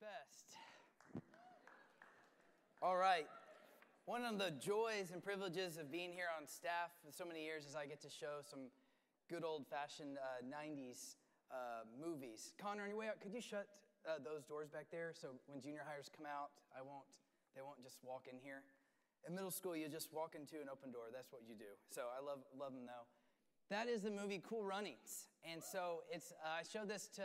Best. All right. One of the joys and privileges of being here on staff for so many years is I get to show some good old fashioned uh, 90s uh, movies. Connor, on your way out, could you shut uh, those doors back there so when junior hires come out, I won't, they won't just walk in here? In middle school, you just walk into an open door. That's what you do. So I love, love them though. That is the movie Cool Runnings. And so it's, I showed this to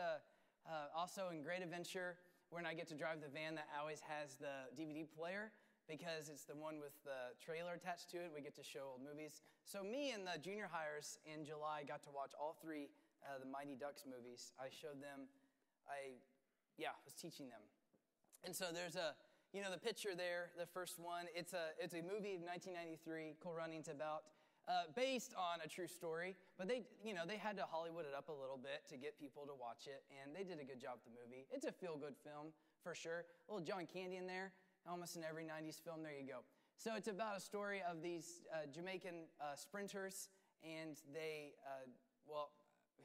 uh, also in Great Adventure when I get to drive the van that always has the DVD player because it's the one with the trailer attached to it. We get to show old movies. So me and the junior hires in July got to watch all three uh, the Mighty Ducks movies. I showed them. I, yeah, was teaching them. And so there's a, you know, the picture there, the first one. It's a it's a movie of 1993. Cool Runnings about uh, based on a true story, but they, you know, they had to Hollywood it up a little bit to get people to watch it, and they did a good job with the movie. It's a feel-good film for sure. A little John Candy in there, almost in every '90s film. There you go. So it's about a story of these uh, Jamaican uh, sprinters, and they, uh, well,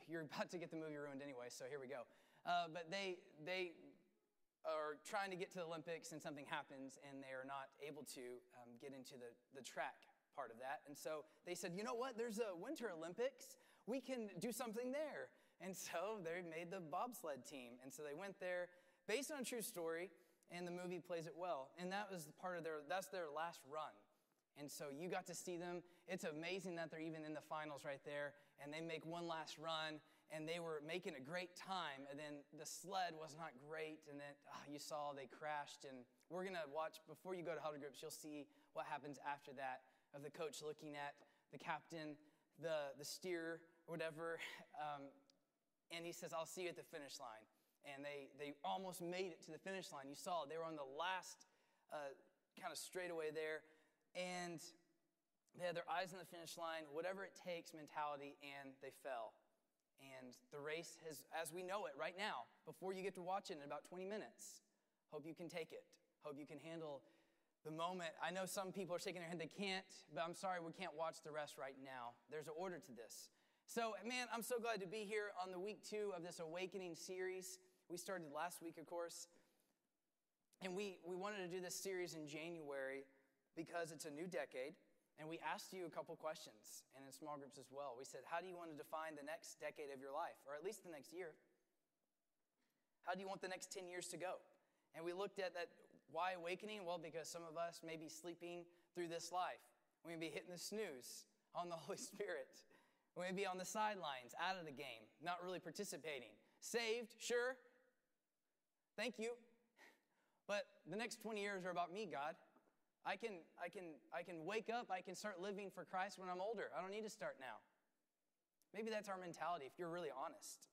you're about to get the movie ruined anyway, so here we go. Uh, but they they are trying to get to the Olympics, and something happens, and they are not able to um, get into the, the track part of that. And so they said, you know what? There's a Winter Olympics. We can do something there. And so they made the bobsled team. And so they went there based on a true story, and the movie plays it well. And that was part of their, that's their last run. And so you got to see them. It's amazing that they're even in the finals right there. And they make one last run, and they were making a great time. And then the sled was not great, and then oh, you saw they crashed. And we're going to watch, before you go to Huddle Groups, you'll see what happens after that of the coach looking at the captain, the, the steer, whatever. Um, and he says, I'll see you at the finish line. And they, they almost made it to the finish line. You saw they were on the last uh, kind of straightaway there. And they had their eyes on the finish line, whatever it takes mentality, and they fell. And the race has, as we know it right now, before you get to watch it in about 20 minutes, hope you can take it. Hope you can handle the moment. I know some people are shaking their head, they can't, but I'm sorry, we can't watch the rest right now. There's an order to this. So, man, I'm so glad to be here on the week two of this Awakening series. We started last week, of course. And we, we wanted to do this series in January because it's a new decade. And we asked you a couple questions, and in small groups as well. We said, How do you want to define the next decade of your life, or at least the next year? How do you want the next 10 years to go? And we looked at that. Why awakening? Well, because some of us may be sleeping through this life. We may be hitting the snooze on the Holy Spirit. We may be on the sidelines, out of the game, not really participating. Saved, sure. Thank you. But the next 20 years are about me, God. I can, I can, I can wake up, I can start living for Christ when I'm older. I don't need to start now. Maybe that's our mentality if you're really honest.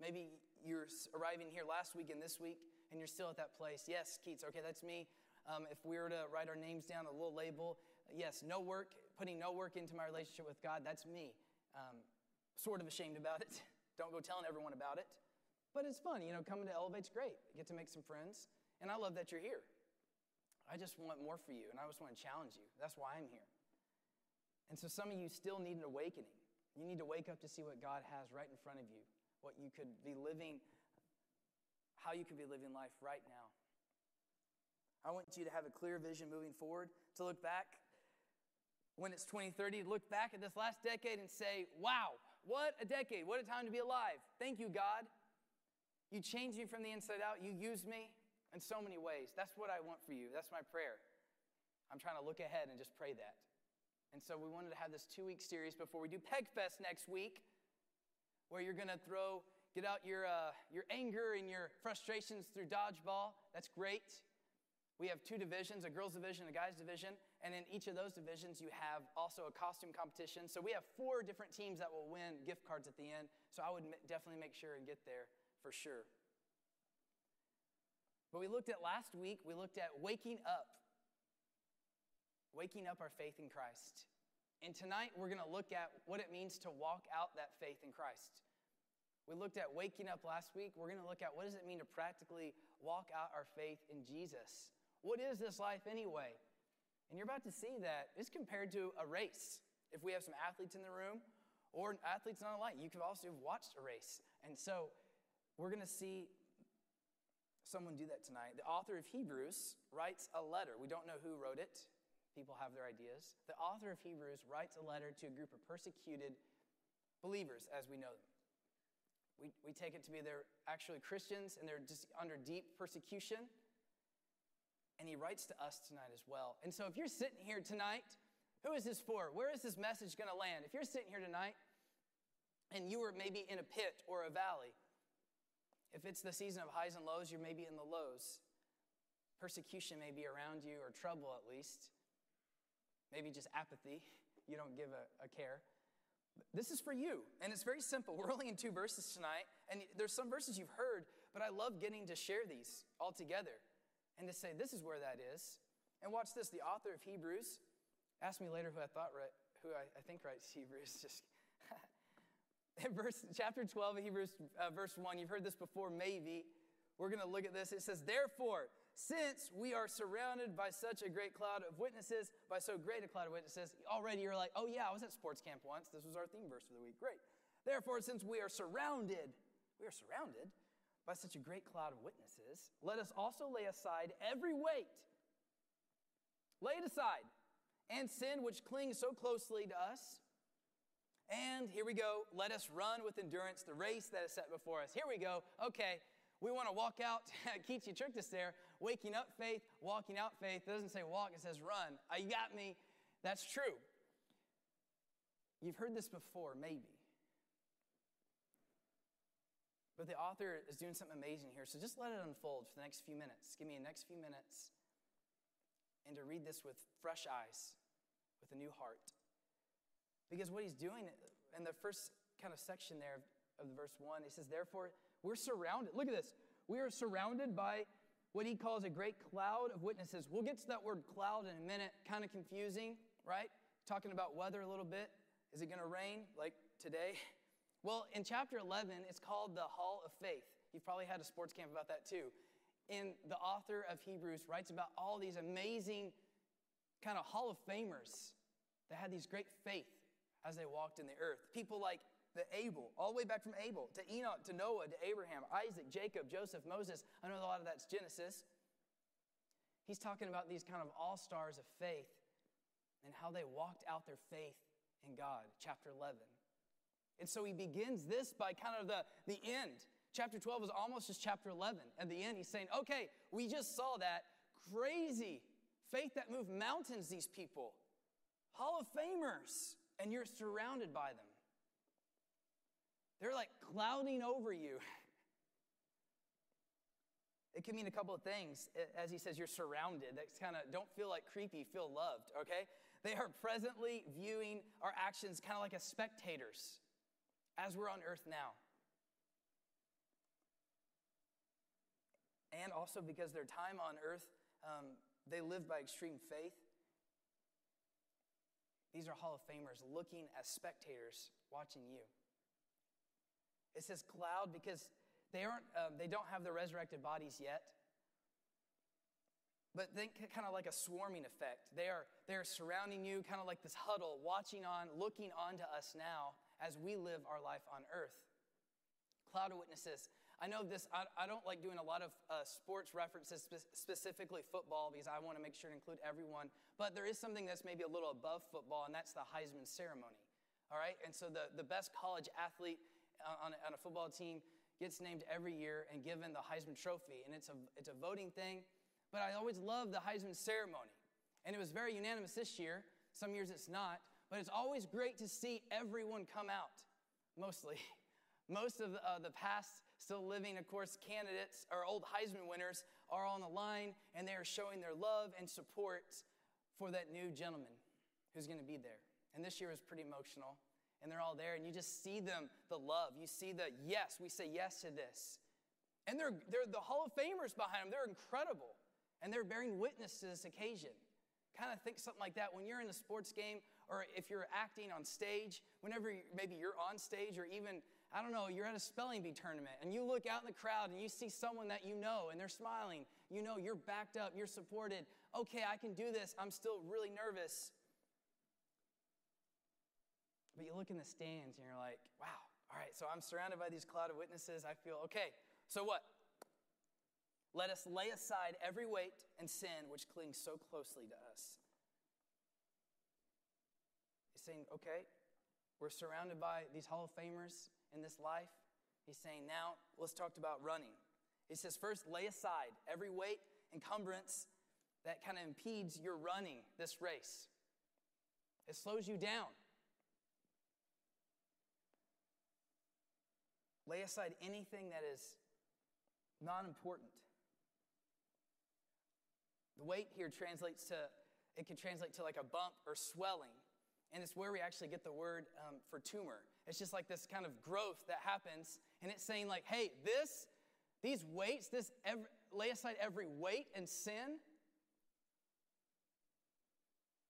Maybe you're arriving here last week and this week, and you're still at that place. Yes, Keats, okay, that's me. Um, if we were to write our names down, a little label, yes, no work, putting no work into my relationship with God, that's me. Um, sort of ashamed about it. Don't go telling everyone about it. But it's fun, you know, coming to Elevate's great. You get to make some friends, and I love that you're here. I just want more for you, and I just want to challenge you. That's why I'm here. And so some of you still need an awakening. You need to wake up to see what God has right in front of you, what you could be living how you can be living life right now. I want you to have a clear vision moving forward, to look back when it's 2030, look back at this last decade and say, wow, what a decade, what a time to be alive. Thank you, God. You changed me from the inside out, you used me in so many ways. That's what I want for you. That's my prayer. I'm trying to look ahead and just pray that. And so we wanted to have this two week series before we do PegFest next week, where you're going to throw get out your, uh, your anger and your frustrations through dodgeball. That's great. We have two divisions a girls' division, a guys' division. And in each of those divisions, you have also a costume competition. So we have four different teams that will win gift cards at the end. So I would definitely make sure and get there for sure. But we looked at last week, we looked at waking up, waking up our faith in Christ. And tonight, we're going to look at what it means to walk out that faith in Christ. We looked at waking up last week. We're going to look at what does it mean to practically walk out our faith in Jesus? What is this life anyway? And you're about to see that it's compared to a race. If we have some athletes in the room or athletes on a light, you could also have watched a race. And so we're going to see someone do that tonight. The author of Hebrews writes a letter. We don't know who wrote it. People have their ideas. The author of Hebrews writes a letter to a group of persecuted believers as we know them. We, we take it to be they're actually Christians and they're just under deep persecution. And he writes to us tonight as well. And so if you're sitting here tonight, who is this for? Where is this message going to land? If you're sitting here tonight and you were maybe in a pit or a valley, if it's the season of highs and lows, you're maybe in the lows. Persecution may be around you, or trouble at least. Maybe just apathy. You don't give a, a care. This is for you, and it's very simple. We're only in two verses tonight, and there's some verses you've heard, but I love getting to share these all together and to say, this is where that is. And watch this the author of Hebrews, ask me later who I thought, right, who I, I think writes Hebrews, just verse, chapter 12 of Hebrews, uh, verse 1, you've heard this before, maybe. We're going to look at this. It says, Therefore, since we are surrounded by such a great cloud of witnesses, by so great a cloud of witnesses, already you're like, oh yeah, I was at sports camp once. This was our theme verse for the week. Great. Therefore, since we are surrounded, we are surrounded by such a great cloud of witnesses, let us also lay aside every weight. Lay it aside. And sin which clings so closely to us and here we go. Let us run with endurance the race that is set before us. Here we go. Okay, we want to walk out. Keatsy tricked us there. Waking up faith, walking out faith. It doesn't say walk, it says run. Uh, you got me. That's true. You've heard this before, maybe. But the author is doing something amazing here. So just let it unfold for the next few minutes. Give me the next few minutes and to read this with fresh eyes, with a new heart. Because what he's doing in the first kind of section there of the verse 1, he says, Therefore, we're surrounded. Look at this. We are surrounded by what he calls a great cloud of witnesses. We'll get to that word cloud in a minute. Kind of confusing, right? Talking about weather a little bit. Is it going to rain like today? Well, in chapter 11, it's called the Hall of Faith. You've probably had a sports camp about that too. And the author of Hebrews writes about all these amazing kind of Hall of Famers that had these great faith as they walked in the earth. People like the Abel, all the way back from Abel to Enoch to Noah to Abraham, Isaac, Jacob, Joseph, Moses. I know a lot of that's Genesis. He's talking about these kind of all stars of faith and how they walked out their faith in God, chapter 11. And so he begins this by kind of the, the end. Chapter 12 is almost just chapter 11. At the end, he's saying, okay, we just saw that crazy faith that moved mountains, these people. Hall of Famers and you're surrounded by them. They're like clouding over you. It can mean a couple of things. As he says, you're surrounded. That's kind of, don't feel like creepy, feel loved, okay? They are presently viewing our actions kind of like as spectators as we're on earth now. And also because their time on earth, um, they live by extreme faith. These are Hall of Famers looking as spectators watching you. It says cloud because they aren't um, they don't have the resurrected bodies yet. But think kind of like a swarming effect. They are they're surrounding you, kind of like this huddle, watching on, looking on to us now as we live our life on earth. Cloud of witnesses. I know this, I, I don't like doing a lot of uh, sports references, spe- specifically football, because I want to make sure to include everyone. But there is something that's maybe a little above football, and that's the Heisman ceremony. All right? And so the, the best college athlete on, on a football team gets named every year and given the Heisman Trophy. And it's a, it's a voting thing. But I always love the Heisman ceremony. And it was very unanimous this year. Some years it's not. But it's always great to see everyone come out, mostly. Most of the, uh, the past still living, of course, candidates or old Heisman winners are on the line and they are showing their love and support for that new gentleman who's going to be there. And this year was pretty emotional. And they're all there, and you just see them, the love. You see the yes, we say yes to this. And they're, they're the Hall of Famers behind them. They're incredible. And they're bearing witness to this occasion. Kind of think something like that when you're in a sports game or if you're acting on stage, whenever maybe you're on stage or even I don't know, you're at a spelling bee tournament and you look out in the crowd and you see someone that you know and they're smiling. You know you're backed up, you're supported. Okay, I can do this. I'm still really nervous. But you look in the stands and you're like, wow, all right, so I'm surrounded by these cloud of witnesses. I feel, okay, so what? Let us lay aside every weight and sin which clings so closely to us. He's saying, okay, we're surrounded by these Hall of Famers in this life. He's saying, now let's talk about running. He says, first, lay aside every weight, encumbrance that kind of impedes your running this race. It slows you down. Lay aside anything that is not important. The weight here translates to, it can translate to like a bump or swelling. And it's where we actually get the word um, for tumor. It's just like this kind of growth that happens. And it's saying, like, hey, this, these weights, this, every, lay aside every weight and sin.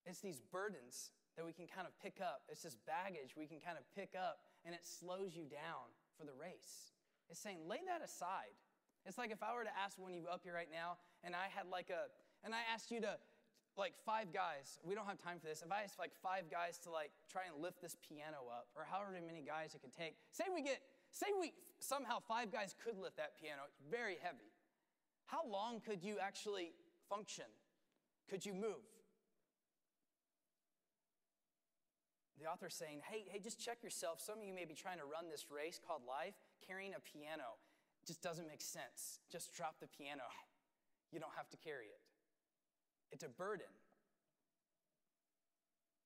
It's these burdens that we can kind of pick up. It's this baggage we can kind of pick up, and it slows you down for the race. It's saying, lay that aside. It's like if I were to ask one of you up here right now, and I had like a, and I asked you to, like five guys, we don't have time for this. If I asked like five guys to like try and lift this piano up, or however many guys it could take, say we get, say we somehow five guys could lift that piano, it's very heavy. How long could you actually function? Could you move? The author's saying, hey, hey, just check yourself. Some of you may be trying to run this race called life carrying a piano. It just doesn't make sense. Just drop the piano. You don't have to carry it. It's a burden.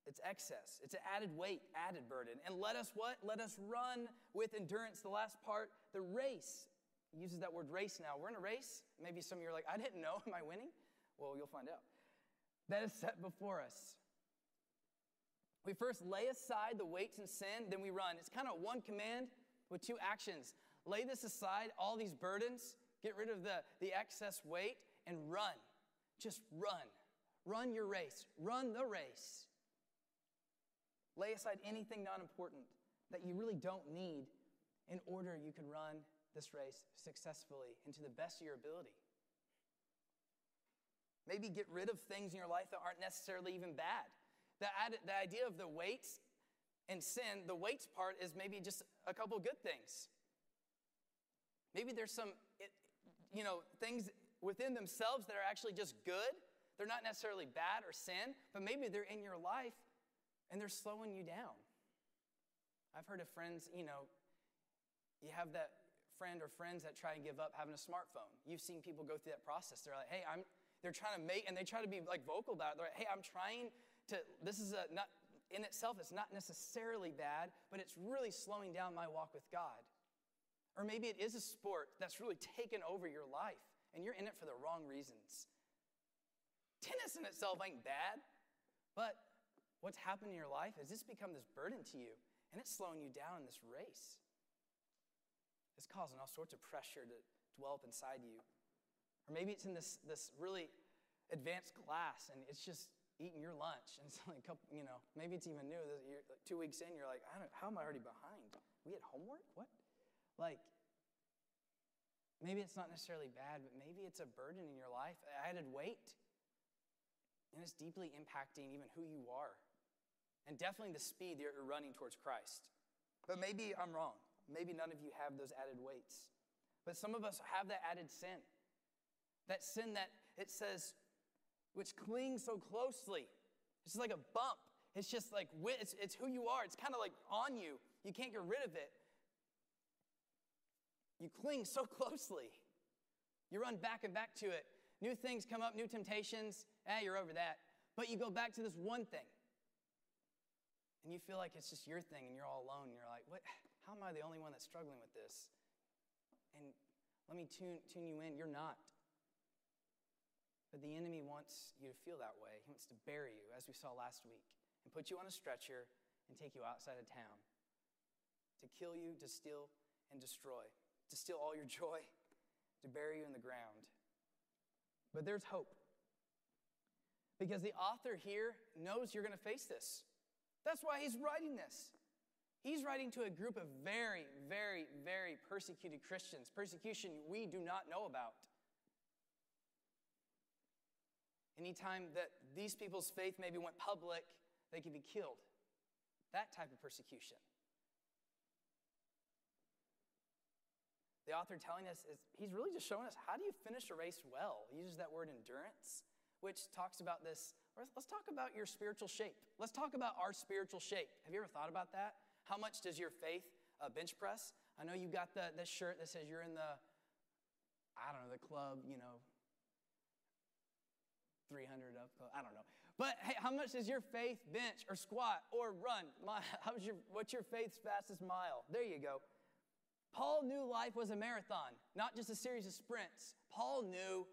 It's excess. It's an added weight, added burden. And let us what? Let us run with endurance. The last part, the race. He uses that word race now. We're in a race. Maybe some of you are like, I didn't know. Am I winning? Well, you'll find out. That is set before us. We first lay aside the weights and sin, then we run. It's kind of one command with two actions. Lay this aside, all these burdens, get rid of the, the excess weight, and run. Just run. Run your race. Run the race. Lay aside anything not important that you really don't need in order you can run this race successfully and to the best of your ability. Maybe get rid of things in your life that aren't necessarily even bad. The, the idea of the weights and sin, the weights part is maybe just a couple good things. Maybe there's some, you know, things within themselves that are actually just good. They're not necessarily bad or sin, but maybe they're in your life and they're slowing you down. I've heard of friends, you know, you have that friend or friends that try and give up having a smartphone. You've seen people go through that process. They're like, hey, I'm, they're trying to make, and they try to be like vocal about it. They're like, hey, I'm trying to, this is a, not, in itself, it's not necessarily bad, but it's really slowing down my walk with God. Or maybe it is a sport that's really taken over your life and you're in it for the wrong reasons. Tennis in itself ain't bad, but what's happened in your life is this become this burden to you and it's slowing you down in this race. It's causing all sorts of pressure to dwell up inside you. Or maybe it's in this, this really advanced class and it's just eating your lunch, and it's like a couple, you know, maybe it's even new. You're, like, two weeks in, you're like, I don't, how am I already behind? We had homework? What? Like, maybe it's not necessarily bad, but maybe it's a burden in your life, added weight, and it's deeply impacting even who you are, and definitely the speed that you're running towards Christ. But maybe I'm wrong. Maybe none of you have those added weights. But some of us have that added sin. That sin that it says which clings so closely. It's just like a bump. It's just like, it's, it's who you are. It's kind of like on you. You can't get rid of it. You cling so closely. You run back and back to it. New things come up, new temptations. Eh, you're over that. But you go back to this one thing. And you feel like it's just your thing and you're all alone. And you're like, what? How am I the only one that's struggling with this? And let me tune, tune you in. You're not. But the enemy wants you to feel that way. He wants to bury you, as we saw last week, and put you on a stretcher and take you outside of town to kill you, to steal, and destroy, to steal all your joy, to bury you in the ground. But there's hope. Because the author here knows you're going to face this. That's why he's writing this. He's writing to a group of very, very, very persecuted Christians, persecution we do not know about. Anytime that these people's faith maybe went public, they could be killed. That type of persecution. The author telling us is he's really just showing us how do you finish a race well? He uses that word endurance, which talks about this. Let's talk about your spiritual shape. Let's talk about our spiritual shape. Have you ever thought about that? How much does your faith uh, bench press? I know you got the, the shirt that says you're in the, I don't know, the club, you know, 300 up. I don't know. But hey, how much does your faith bench or squat or run? How's your, what's your faith's fastest mile? There you go. Paul knew life was a marathon, not just a series of sprints. Paul knew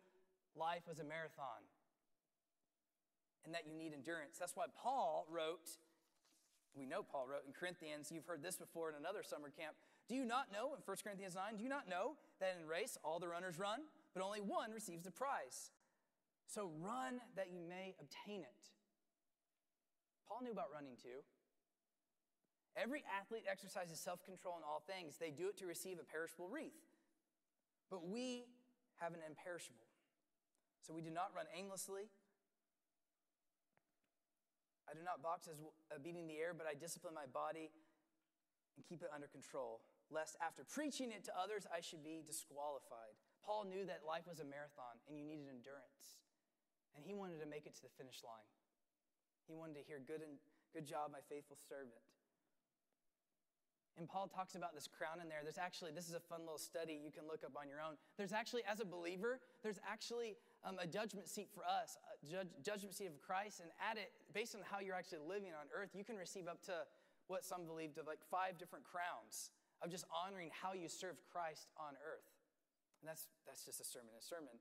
life was a marathon and that you need endurance. That's why Paul wrote, we know Paul wrote in Corinthians, you've heard this before in another summer camp. Do you not know, in 1 Corinthians 9, do you not know that in race all the runners run, but only one receives the prize? So run that you may obtain it. Paul knew about running too. Every athlete exercises self control in all things. They do it to receive a perishable wreath. But we have an imperishable. So we do not run aimlessly. I do not box as uh, beating the air, but I discipline my body and keep it under control, lest after preaching it to others, I should be disqualified. Paul knew that life was a marathon and you needed endurance. And he wanted to make it to the finish line. He wanted to hear, Good, and, good job, my faithful servant. And Paul talks about this crown in there. There's actually, this is a fun little study you can look up on your own. There's actually, as a believer, there's actually um, a judgment seat for us, a judge, judgment seat of Christ. And at it, based on how you're actually living on earth, you can receive up to what some believed of like five different crowns of just honoring how you served Christ on earth. And that's, that's just a sermon, a sermon.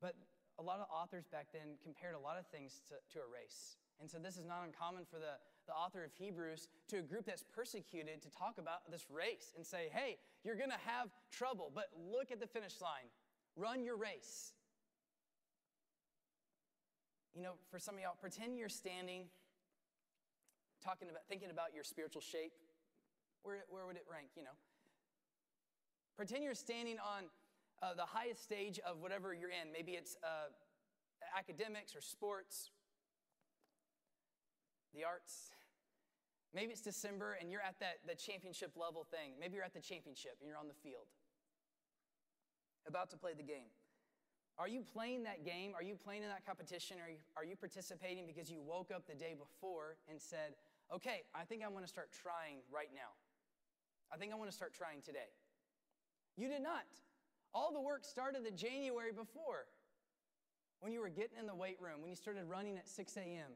But a lot of authors back then compared a lot of things to, to a race. And so this is not uncommon for the, the author of Hebrews to a group that's persecuted to talk about this race and say, hey, you're going to have trouble, but look at the finish line. Run your race. You know, for some of y'all, pretend you're standing, talking about, thinking about your spiritual shape. Where, where would it rank, you know? Pretend you're standing on uh, the highest stage of whatever you're in. Maybe it's uh, academics or sports, the arts. Maybe it's December and you're at that, that championship level thing. Maybe you're at the championship and you're on the field, about to play the game. Are you playing that game? Are you playing in that competition? Are you, are you participating because you woke up the day before and said, okay, I think I want to start trying right now? I think I want to start trying today. You did not. All the work started the January before. When you were getting in the weight room, when you started running at 6 a.m.,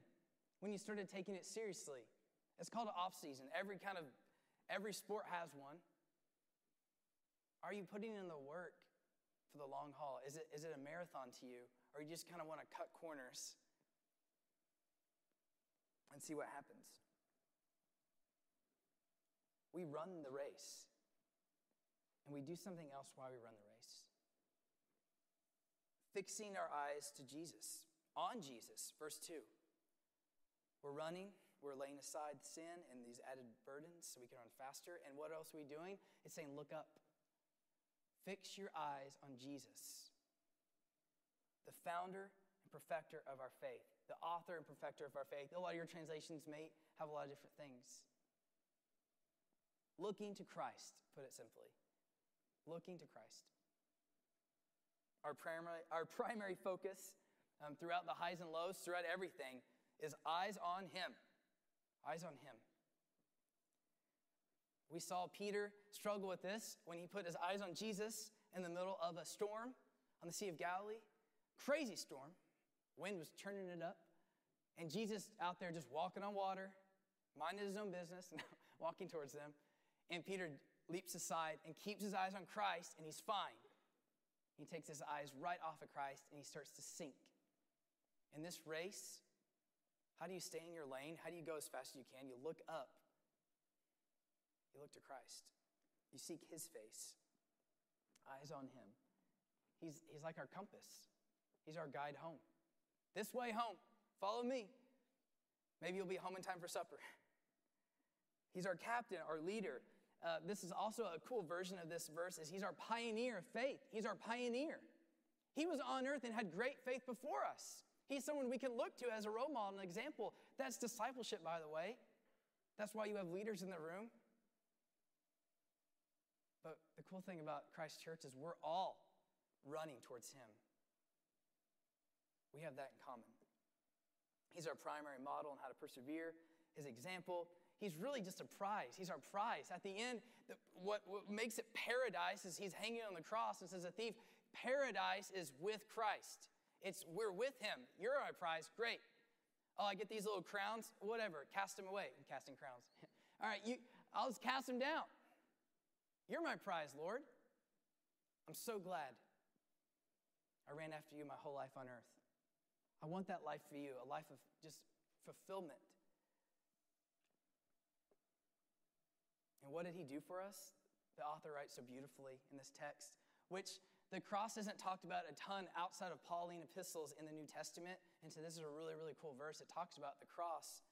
when you started taking it seriously. It's called an off season. Every kind of every sport has one. Are you putting in the work for the long haul? Is it, is it a marathon to you? Or you just kind of want to cut corners and see what happens? We run the race and we do something else while we run the race. Fixing our eyes to Jesus, on Jesus, verse 2. We're running, we're laying aside sin and these added burdens so we can run faster. And what else are we doing? It's saying, look up. Fix your eyes on Jesus, the founder and perfecter of our faith, the author and perfecter of our faith. A lot of your translations may have a lot of different things. Looking to Christ, put it simply looking to Christ. Our primary, our primary focus um, throughout the highs and lows, throughout everything, is eyes on Him. Eyes on Him. We saw Peter struggle with this when he put his eyes on Jesus in the middle of a storm on the Sea of Galilee. Crazy storm. Wind was turning it up. And Jesus out there just walking on water, minding his own business, walking towards them. And Peter leaps aside and keeps his eyes on Christ, and he's fine. He takes his eyes right off of Christ and he starts to sink. In this race, how do you stay in your lane? How do you go as fast as you can? You look up, you look to Christ, you seek his face, eyes on him. He's, he's like our compass, he's our guide home. This way home, follow me. Maybe you'll be home in time for supper. He's our captain, our leader. Uh, this is also a cool version of this verse is he's our pioneer of faith he's our pioneer he was on earth and had great faith before us he's someone we can look to as a role model and example that's discipleship by the way that's why you have leaders in the room But the cool thing about Christ Church is we're all running towards Him. We have that in common. He's our primary model on how to persevere, His example. He's really just a prize. He's our prize. At the end, the, what, what makes it paradise is He's hanging on the cross and says, A thief, paradise is with Christ. It's we're with Him. You're our prize. Great. Oh, I get these little crowns. Whatever. Cast them away. I'm casting crowns. All right, you, I'll just cast them down. You're my prize, Lord. I'm so glad I ran after you my whole life on earth. I want that life for you, a life of just fulfillment. And what did he do for us? The author writes so beautifully in this text, which the cross isn't talked about a ton outside of Pauline epistles in the New Testament. And so this is a really, really cool verse. It talks about the cross.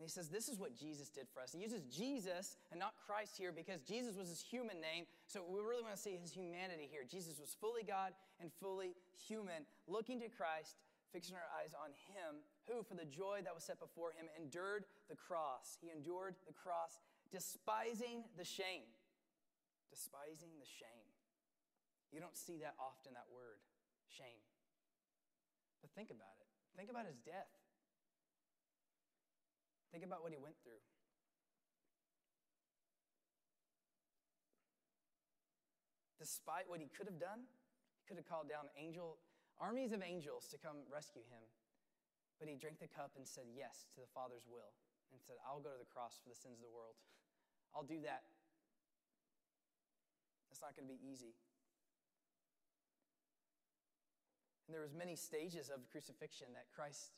And he says, This is what Jesus did for us. He uses Jesus and not Christ here because Jesus was his human name. So we really want to see his humanity here. Jesus was fully God and fully human, looking to Christ, fixing our eyes on him, who, for the joy that was set before him, endured the cross. He endured the cross, despising the shame. Despising the shame. You don't see that often, that word, shame. But think about it. Think about his death. Think about what he went through. Despite what he could have done, he could have called down angel, armies of angels to come rescue him. But he drank the cup and said yes to the Father's will and said, I'll go to the cross for the sins of the world. I'll do that. It's not going to be easy. And there was many stages of crucifixion that Christ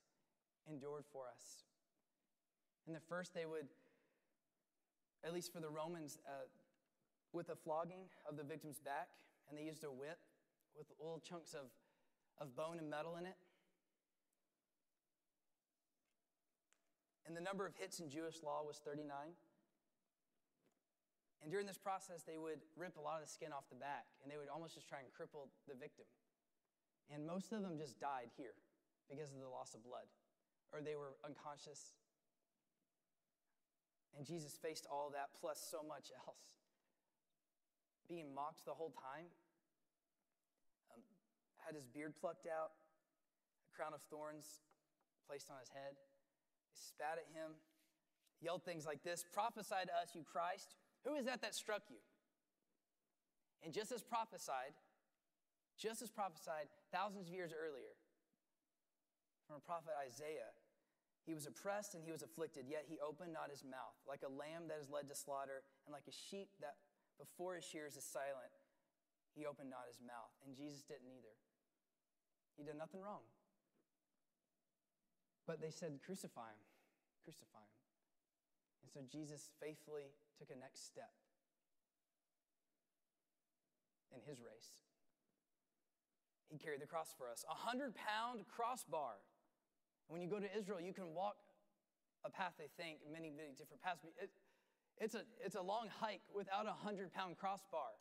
endured for us. And the first, they would, at least for the Romans, uh, with a flogging of the victim's back, and they used a whip with little chunks of, of bone and metal in it. And the number of hits in Jewish law was 39. And during this process, they would rip a lot of the skin off the back, and they would almost just try and cripple the victim. And most of them just died here because of the loss of blood, or they were unconscious and Jesus faced all that plus so much else. Being mocked the whole time, um, had his beard plucked out, a crown of thorns placed on his head. They spat at him, yelled things like this Prophesy to us, you Christ. Who is that that struck you? And just as prophesied, just as prophesied thousands of years earlier, from a prophet Isaiah, he was oppressed and he was afflicted, yet he opened not his mouth. Like a lamb that is led to slaughter, and like a sheep that before his shears is silent, he opened not his mouth. And Jesus didn't either. He did nothing wrong. But they said, Crucify him, crucify him. And so Jesus faithfully took a next step in his race. He carried the cross for us. A hundred pound crossbar when you go to Israel, you can walk a path they think, many, many different paths. It, it's, a, it's a long hike without a 100 pound crossbar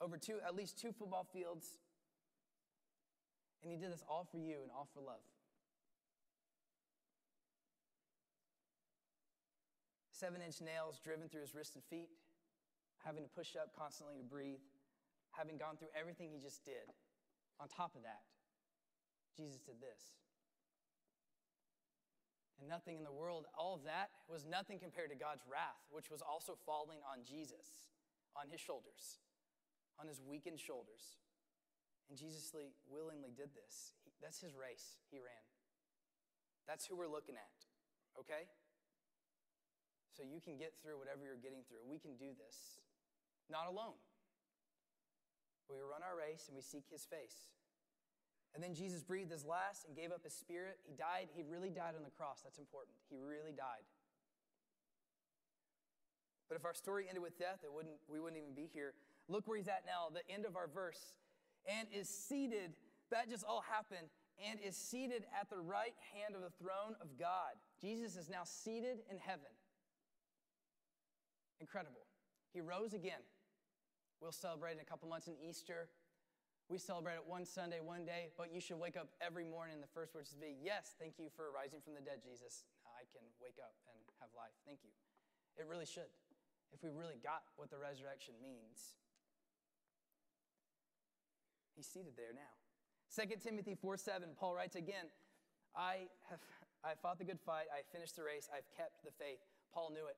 over two, at least two football fields. And he did this all for you and all for love. Seven inch nails driven through his wrists and feet, having to push up constantly to breathe, having gone through everything he just did. On top of that, Jesus did this and nothing in the world, all of that was nothing compared to God's wrath, which was also falling on Jesus, on his shoulders, on his weakened shoulders. And Jesus willingly did this. That's his race he ran. That's who we're looking at, okay? So you can get through whatever you're getting through. We can do this, not alone. We run our race and we seek his face. And then Jesus breathed his last and gave up his spirit. He died. He really died on the cross. That's important. He really died. But if our story ended with death, it wouldn't, we wouldn't even be here. Look where he's at now, the end of our verse. And is seated, that just all happened, and is seated at the right hand of the throne of God. Jesus is now seated in heaven. Incredible. He rose again. We'll celebrate in a couple months in Easter. We celebrate it one Sunday, one day, but you should wake up every morning. The first words to be, Yes, thank you for rising from the dead, Jesus. I can wake up and have life. Thank you. It really should. if we really got what the resurrection means. He's seated there now. 2 Timothy 4 7, Paul writes again, I have I fought the good fight, I finished the race, I've kept the faith. Paul knew it.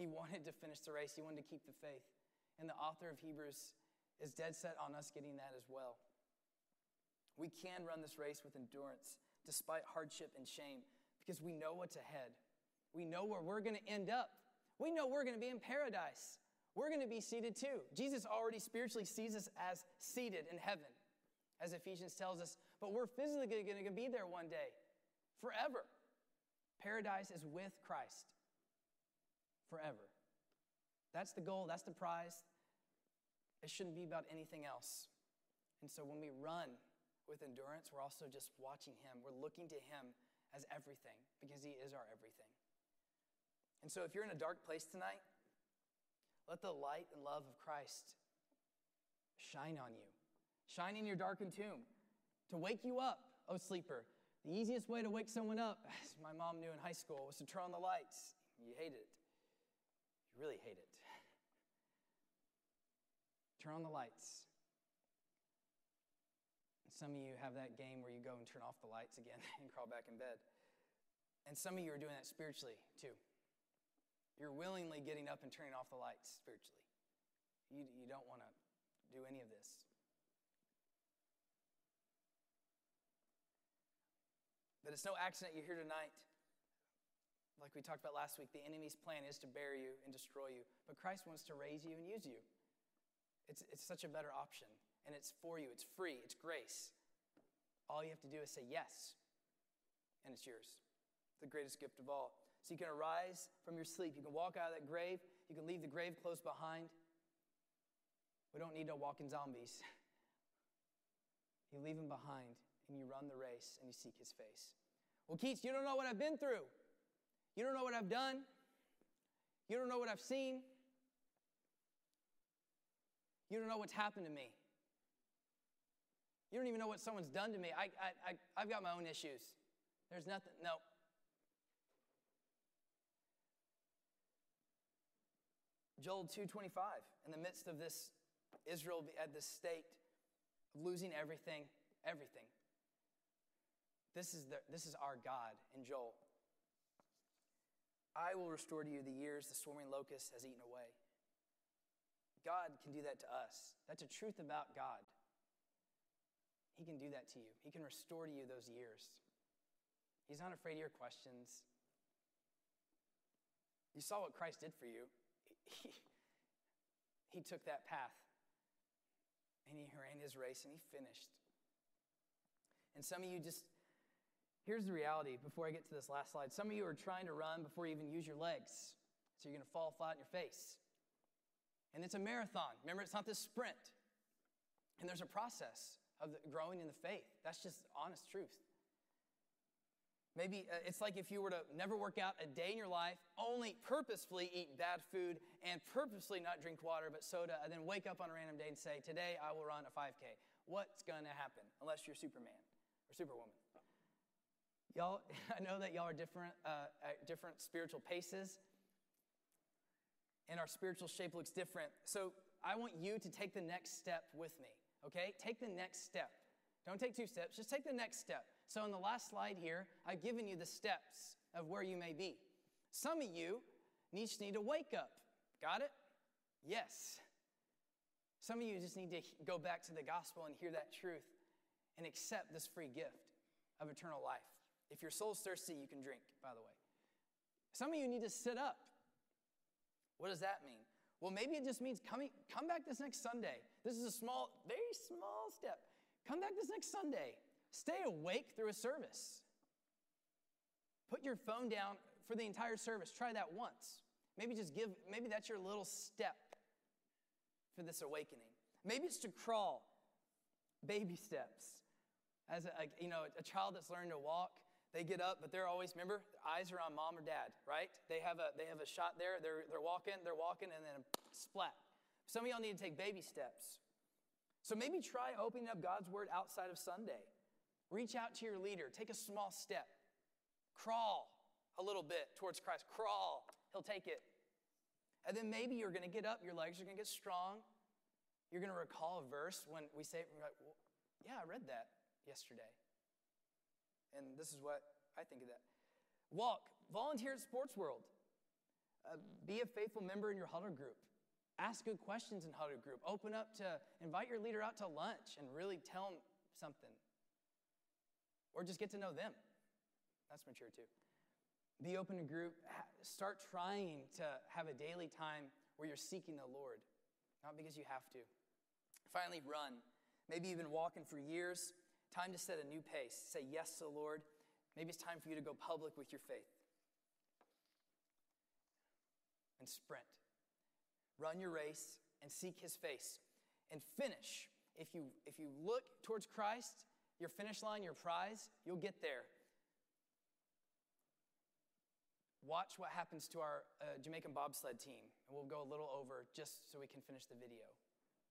He wanted to finish the race, he wanted to keep the faith. And the author of Hebrews is dead set on us getting that as well. We can run this race with endurance despite hardship and shame because we know what's ahead. We know where we're going to end up. We know we're going to be in paradise. We're going to be seated too. Jesus already spiritually sees us as seated in heaven, as Ephesians tells us, but we're physically going to be there one day, forever. Paradise is with Christ forever. That's the goal, that's the prize. It shouldn't be about anything else. And so when we run with endurance, we're also just watching Him. We're looking to Him as everything because He is our everything. And so if you're in a dark place tonight, let the light and love of Christ shine on you. Shine in your darkened tomb to wake you up, oh sleeper. The easiest way to wake someone up, as my mom knew in high school, was to turn on the lights. You hated it. You really hate it. Turn on the lights. Some of you have that game where you go and turn off the lights again and crawl back in bed. And some of you are doing that spiritually too. You're willingly getting up and turning off the lights spiritually. You, you don't want to do any of this. But it's no accident you're here tonight. Like we talked about last week, the enemy's plan is to bury you and destroy you. But Christ wants to raise you and use you. It's, it's such a better option. And it's for you, it's free, it's grace. All you have to do is say yes, and it's yours. The greatest gift of all. So you can arise from your sleep. You can walk out of that grave. You can leave the grave close behind. We don't need no walking zombies. You leave them behind and you run the race and you seek his face. Well, Keats, you don't know what I've been through. You don't know what I've done. You don't know what I've seen. You don't know what's happened to me. You don't even know what someone's done to me. I, I, I, have got my own issues. There's nothing, no. Joel 2.25, in the midst of this, Israel at this state of losing everything, everything. This is, the, this is our God in Joel. I will restore to you the years the swarming locust has eaten away. God can do that to us. That's a truth about God. He can do that to you. He can restore to you those years. He's not afraid of your questions. You saw what Christ did for you. He, he took that path and he ran his race and he finished. And some of you just, here's the reality before I get to this last slide. Some of you are trying to run before you even use your legs. So you're going to fall flat on your face. And it's a marathon. Remember, it's not this sprint. And there's a process of growing in the faith. That's just honest truth. Maybe uh, it's like if you were to never work out a day in your life, only purposefully eat bad food and purposely not drink water but soda, and then wake up on a random day and say, Today I will run a 5K. What's going to happen? Unless you're Superman or Superwoman. Y'all, I know that y'all are different, uh, at different spiritual paces, and our spiritual shape looks different. So I want you to take the next step with me, okay? Take the next step. Don't take two steps, just take the next step. So, in the last slide here, I've given you the steps of where you may be. Some of you need, need to wake up. Got it? Yes. Some of you just need to go back to the gospel and hear that truth and accept this free gift of eternal life. If your soul's thirsty, you can drink, by the way. Some of you need to sit up. What does that mean? Well, maybe it just means coming, come back this next Sunday. This is a small, very small step. Come back this next Sunday. Stay awake through a service. Put your phone down for the entire service. Try that once. Maybe just give, maybe that's your little step for this awakening. Maybe it's to crawl, baby steps. As a, you know, a child that's learning to walk, they get up, but they're always, remember, eyes are on mom or dad, right? They have a, they have a shot there, they're, they're walking, they're walking, and then splat. Some of y'all need to take baby steps. So maybe try opening up God's word outside of Sunday. Reach out to your leader. Take a small step. Crawl a little bit towards Christ. Crawl. He'll take it. And then maybe you're going to get up, your legs are going to get strong. You're going to recall a verse when we say, like, well, Yeah, I read that yesterday. And this is what I think of that. Walk, volunteer at Sports World. Uh, be a faithful member in your huddle group. Ask good questions in huddle group. Open up to, invite your leader out to lunch and really tell them something. Or just get to know them. That's mature too. Be open to group. Start trying to have a daily time where you're seeking the Lord, not because you have to. Finally, run. Maybe you've been walking for years. Time to set a new pace. Say yes to the Lord. Maybe it's time for you to go public with your faith. And sprint. Run your race and seek his face. And finish. If you, if you look towards Christ, your finish line, your prize, you'll get there. Watch what happens to our uh, Jamaican bobsled team, and we'll go a little over just so we can finish the video.